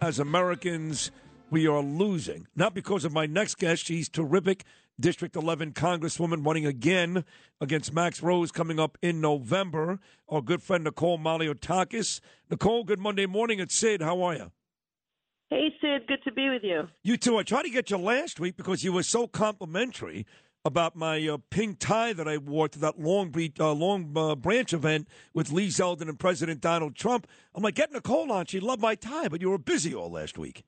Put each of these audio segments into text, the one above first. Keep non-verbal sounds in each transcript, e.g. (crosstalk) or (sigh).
As Americans, we are losing. Not because of my next guest. She's terrific. District 11 Congresswoman running again against Max Rose coming up in November. Our good friend Nicole Malliotakis. Nicole, good Monday morning. It's Sid. How are you? Hey, Sid. Good to be with you. You too. I tried to get you last week because you were so complimentary about my uh, pink tie that I wore to that Long, uh, long uh, Branch event with Lee Zeldin and President Donald Trump. I'm like, get Nicole on. She loved my tie, but you were busy all last week.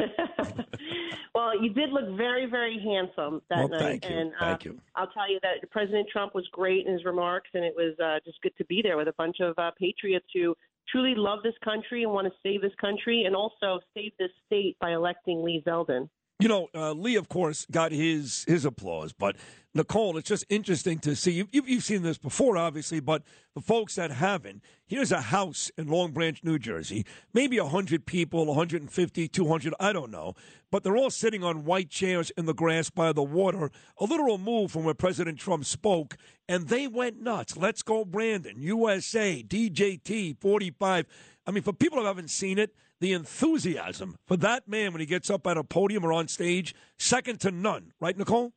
(laughs) well, you did look very, very handsome that well, night. Thank you. And thank um, you. I'll tell you that President Trump was great in his remarks, and it was uh, just good to be there with a bunch of uh, patriots who truly love this country and want to save this country and also save this state by electing Lee Zeldin. You know, uh, Lee, of course, got his his applause, but Nicole, it's just interesting to see. You, you've, you've seen this before, obviously, but the folks that haven't, here's a house in Long Branch, New Jersey, maybe 100 people, 150, 200, I don't know, but they're all sitting on white chairs in the grass by the water, a literal move from where President Trump spoke, and they went nuts. Let's go, Brandon, USA, DJT, 45. I mean, for people who haven't seen it, the enthusiasm for that man when he gets up at a podium or on stage, second to none, right, Nicole?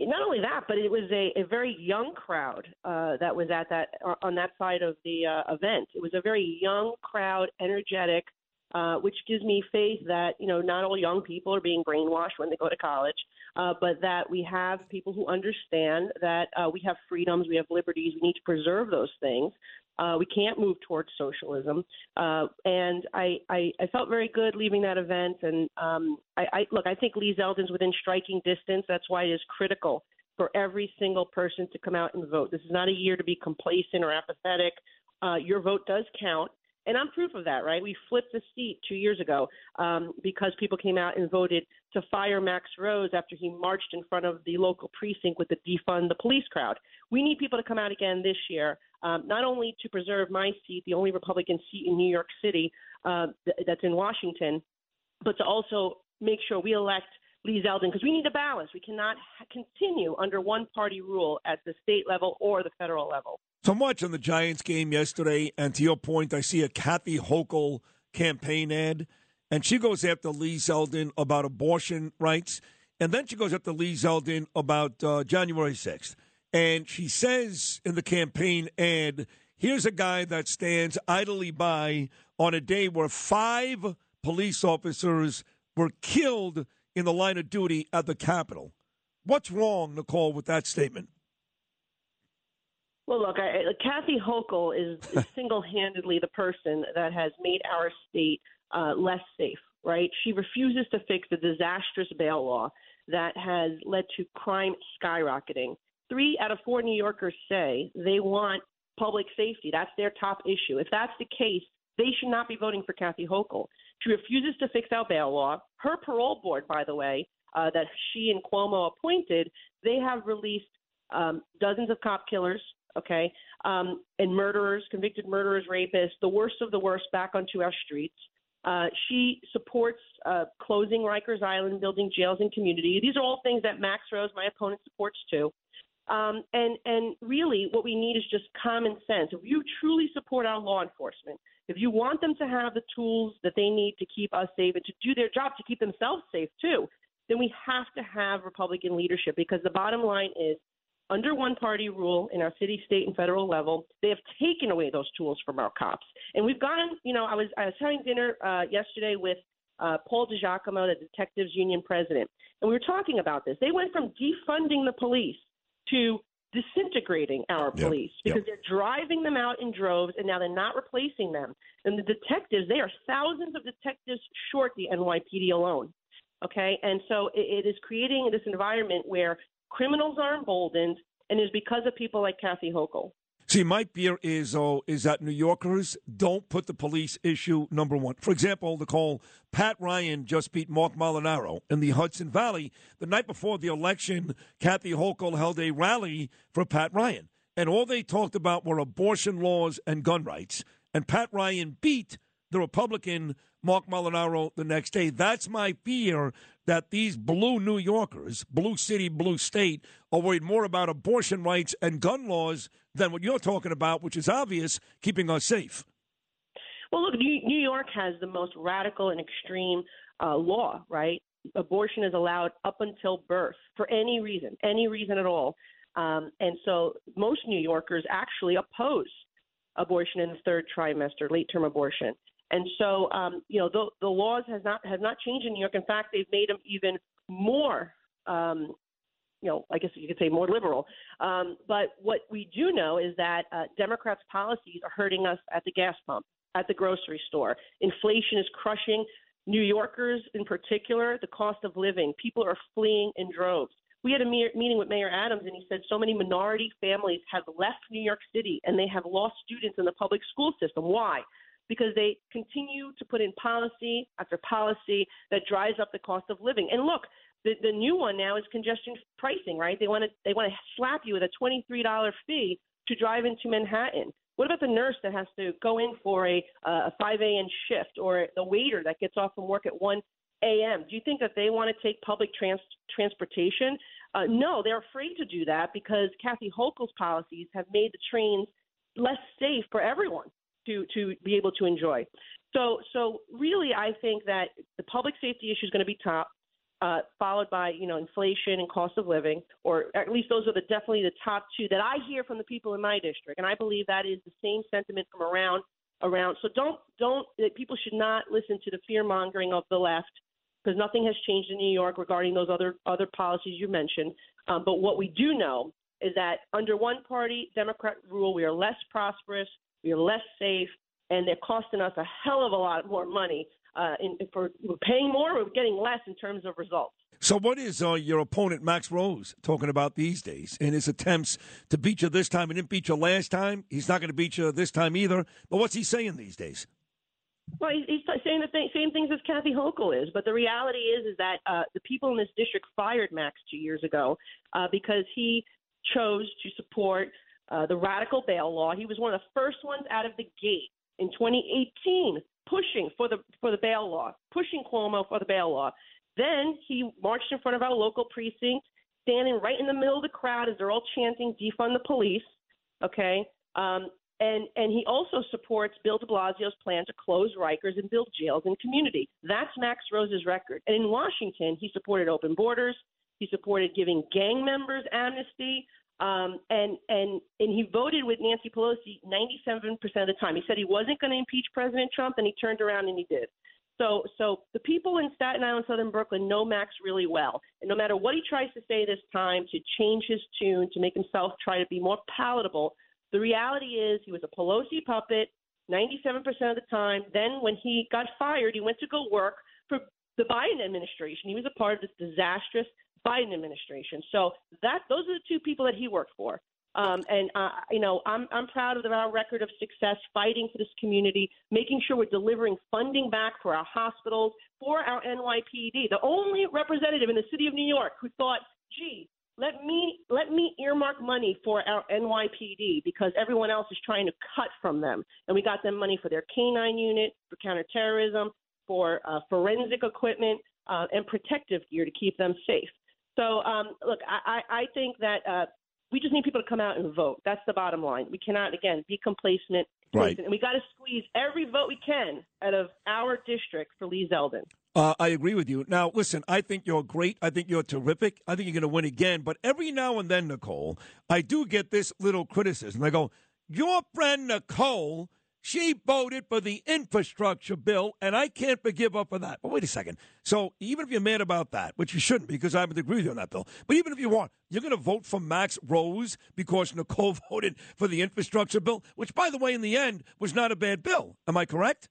Not only that, but it was a, a very young crowd uh, that was at that uh, on that side of the uh, event. It was a very young crowd, energetic, uh, which gives me faith that you know not all young people are being brainwashed when they go to college, uh, but that we have people who understand that uh, we have freedoms, we have liberties, we need to preserve those things. Uh, we can't move towards socialism. Uh, and I, I, I felt very good leaving that event. And um, I, I look, I think Lee Zeldin's within striking distance. That's why it is critical for every single person to come out and vote. This is not a year to be complacent or apathetic. Uh, your vote does count. And I'm proof of that, right? We flipped the seat two years ago um, because people came out and voted to fire Max Rose after he marched in front of the local precinct with the defund the police crowd. We need people to come out again this year, um, not only to preserve my seat, the only Republican seat in New York City uh, th- that's in Washington, but to also make sure we elect Lee Zeldin because we need a balance. We cannot ha- continue under one party rule at the state level or the federal level. So much on the Giants game yesterday, and to your point, I see a Kathy Hochul campaign ad, and she goes after Lee Zeldin about abortion rights, and then she goes after Lee Zeldin about uh, January 6th. And she says in the campaign ad, here's a guy that stands idly by on a day where five police officers were killed in the line of duty at the Capitol. What's wrong, Nicole, with that statement? Well, look, I, Kathy Hochul is, is (laughs) single-handedly the person that has made our state uh, less safe. Right? She refuses to fix the disastrous bail law that has led to crime skyrocketing. Three out of four New Yorkers say they want public safety. That's their top issue. If that's the case, they should not be voting for Kathy Hochul. She refuses to fix our bail law. Her parole board, by the way, uh, that she and Cuomo appointed, they have released um, dozens of cop killers, okay, um, and murderers, convicted murderers, rapists, the worst of the worst back onto our streets. Uh, she supports uh, closing Rikers Island, building jails and community. These are all things that Max Rose, my opponent, supports too. Um, and and really, what we need is just common sense. If you truly support our law enforcement, if you want them to have the tools that they need to keep us safe and to do their job to keep themselves safe too, then we have to have Republican leadership because the bottom line is under one party rule in our city, state, and federal level, they have taken away those tools from our cops. And we've gone, you know, I was I was having dinner uh, yesterday with uh, Paul DiGiacomo, the Detectives Union president, and we were talking about this. They went from defunding the police to disintegrating our Yep, police because yep. they're driving them out in droves and now they're not replacing them. And the detectives, they are thousands of detectives short the NYPD alone. Okay, and so it, it is creating this environment where criminals are emboldened, and it's because of people like Kathy Hochul. See, my fear is oh, is that New Yorkers don't put the police issue number one. For example, the call Pat Ryan just beat Marc Molinaro in the Hudson Valley. The night before the election, Kathy Hochul held a rally for Pat Ryan. And all they talked about were abortion laws and gun rights. And Pat Ryan beat the Republican Marc Molinaro the next day. That's my fear that these blue New Yorkers, blue city, blue state, are worried more about abortion rights and gun laws than what you're talking about, which is obvious, keeping us safe. Well, look, New York has the most radical and extreme uh, law, right? Abortion is allowed up until birth for any reason, any reason at all. Um, and so most New Yorkers actually oppose abortion in the third trimester, late term abortion. And so, um, you know, the, the laws has not have not changed in New York. In fact, they've made them even more, um, you know, I guess you could say more liberal. Um, but what we do know is that uh, Democrats' policies are hurting us at the gas pump, at the grocery store. Inflation is crushing New Yorkers, in particular. The cost of living, people are fleeing in droves. We had a meeting with Mayor Adams, and he said so many minority families have left New York City and they have lost students in the public school system. Why? Because they continue to put in policy after policy that drives up the cost of living. And look, the, the new one now is congestion pricing, right? They want to they want to slap you with a twenty three dollar fee to drive into Manhattan. What about the nurse that has to go in for a uh, a five a.m. shift, or the waiter that gets off from work at one a.m.? Do you think that they want to take public trans- transportation? Uh, no, they're afraid to do that because Kathy Hochul's policies have made the trains less safe for everyone to to be able to enjoy. So so really, I think that the public safety issue is going to be top. Uh, followed by you know inflation and cost of living, or at least those are the definitely the top two that I hear from the people in my district, and I believe that is the same sentiment from around around. So don't don't people should not listen to the fear mongering of the left because nothing has changed in New York regarding those other other policies you mentioned. Um, but what we do know is that under one party Democrat rule, we are less prosperous, we're less safe, and they're costing us a hell of a lot more money. Uh, in, for we're paying more, we're getting less in terms of results. So, what is uh, your opponent Max Rose talking about these days in his attempts to beat you this time? He didn't beat you last time. He's not going to beat you this time either. But what's he saying these days? Well, he's saying the same things as Kathy Hochul is, but the reality is is that uh, the people in this district fired Max two years ago uh, because he chose to support uh, the radical bail law. He was one of the first ones out of the gate in 2018 pushing for the for the bail law, pushing Cuomo for the bail law. Then he marched in front of our local precinct, standing right in the middle of the crowd as they're all chanting "defund the police." Okay, um, and and he also supports Bill De Blasio's plan to close Rikers and build jails in community. That's Max Rose's record. And in Washington, he supported open borders. He supported giving gang members amnesty. Um, and and and he voted with Nancy Pelosi 97% of the time. He said he wasn't going to impeach President Trump, and he turned around and he did. So so the people in Staten Island, Southern Brooklyn know Max really well, and no matter what he tries to say this time to change his tune to make himself try to be more palatable, the reality is he was a Pelosi puppet 97% of the time. Then when he got fired, he went to go work for the Biden administration. He was a part of this disastrous Biden administration. So that those are the two people that he worked for. Um, and uh, you know, I'm I'm proud of our record of success fighting for this community, making sure we're delivering funding back for our hospitals, for our NYPD. The only representative in the city of New York who thought, "Gee, let me let me earmark money for our NYPD because everyone else is trying to cut from them." And we got them money for their canine unit, for counterterrorism, for uh, forensic equipment, uh, and protective gear to keep them safe. So, um, look, I, I think that uh, we just need people to come out and vote. That's the bottom line. We cannot, again, be complacent. Right. And we got to squeeze every vote we can out of our district for Lee Zeldin. Uh, I agree with you. Now, listen, I think you're great. I think you're terrific. I think you're going to win again. But every now and then, Nicole, I do get this little criticism. I go, your friend Nicole she voted for the infrastructure bill, and I can't forgive her for that. But wait a second. So even if you're mad about that, which you shouldn't because I would agree with you on that bill, but even if you want, you're going to vote for Max Rose because Nicole (laughs) voted for the infrastructure bill, which, by the way, in the end was not a bad bill. Am I correct?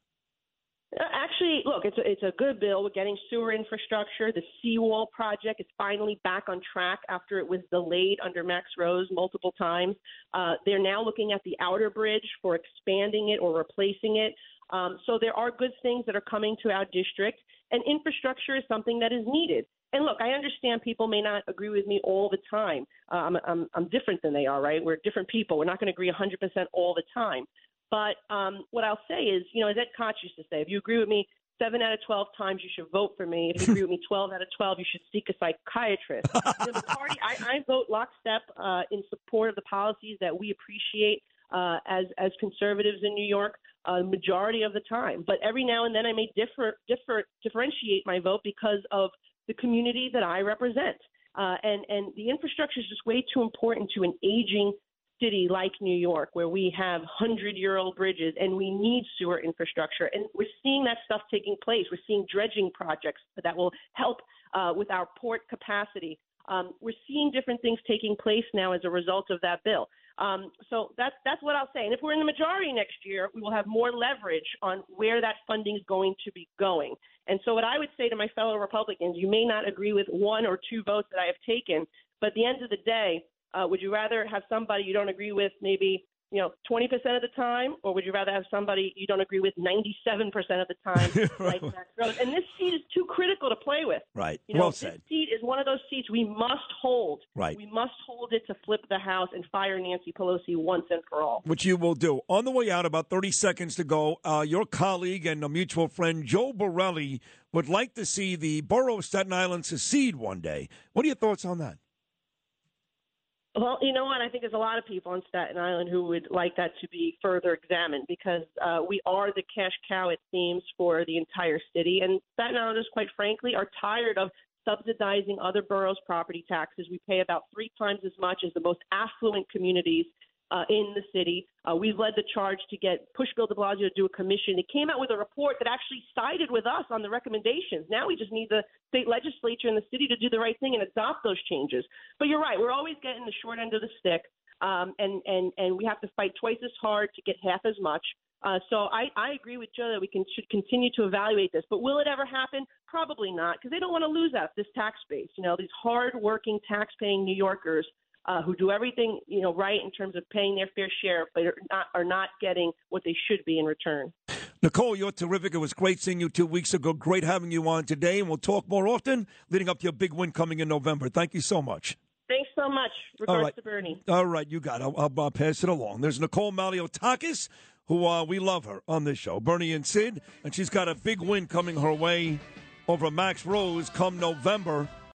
Uh, Actually, look, it's a, it's a good bill. We're getting sewer infrastructure. The seawall project is finally back on track after it was delayed under Max Rose multiple times. Uh, they're now looking at the outer bridge for expanding it or replacing it. Um, so there are good things that are coming to our district, and infrastructure is something that is needed. And look, I understand people may not agree with me all the time. Uh, I'm, I'm, I'm different than they are, right? We're different people. We're not going to agree 100% all the time. But um, what I'll say is, you know, as Ed Koch used to say, if you agree with me seven out of 12 times, you should vote for me. If you agree with me (laughs) 12 out of 12, you should seek a psychiatrist. you know, the party, I, I vote lockstep uh, in support of the policies that we appreciate uh, as, as conservatives in New York. Uh, majority of the time, but every now and then I may differ, differ, differentiate my vote because of the community that I represent. Uh, and and the infrastructure is just way too important to an aging city like New York, where we have hundred-year-old bridges and we need sewer infrastructure. And we're seeing that stuff taking place. We're seeing dredging projects that will help uh, with our port capacity. Um, we're seeing different things taking place now as a result of that bill. Um, so that's that's what I'll say. And if we're in the majority next year, we will have more leverage on where that funding is going to be going. And so what I would say to my fellow Republicans, you may not agree with one or two votes that I have taken, but at the end of the day, uh, would you rather have somebody you don't agree with maybe you know 20% of the time, or would you rather have somebody you don't agree with 97% of the time, (laughs) like And this seat is too critical to play with. Right. You know, well this said. seat is one of those seats we must hold. Right. We must hold it to flip the House and fire Nancy Pelosi once and for all. Which you will do. On the way out, about 30 seconds to go, uh, your colleague and a mutual friend, Joe Borelli, would like to see the borough of Staten Island secede one day. What are your thoughts on that? Well, you know what? I think there's a lot of people on Staten Island who would like that to be further examined because uh, we are the cash cow, it seems, for the entire city. And Staten Islanders, quite frankly, are tired of subsidizing other boroughs' property taxes. We pay about three times as much as the most affluent communities uh, in the city. Uh, we've led the charge to get push Bill de Blasio to do a commission. It came out with a report that actually sided with us on the recommendations. Now we just need the state legislature and the city to do the right thing and adopt those changes. But you're right, we're always getting the short end of the stick, um, and and and we have to fight twice as hard to get half as much. Uh, so I, I agree with Joe that we can should continue to evaluate this, but will it ever happen? Probably not, because they don't want to lose out this tax base. You know, these hard-working, tax-paying New Yorkers uh, who do everything you know right in terms of paying their fair share, but are not are not getting what they should be in return. Nicole, you're terrific. It was great seeing you two weeks ago. Great having you on today, and we'll talk more often leading up to your big win coming in November. Thank you so much. Thanks so much. Regards to Bernie. All right, you got it. I'll, I'll, I'll pass it along. There's Nicole Malliotakis, who uh, we love her on this show. Bernie and Sid, and she's got a big win coming her way over Max Rose come November.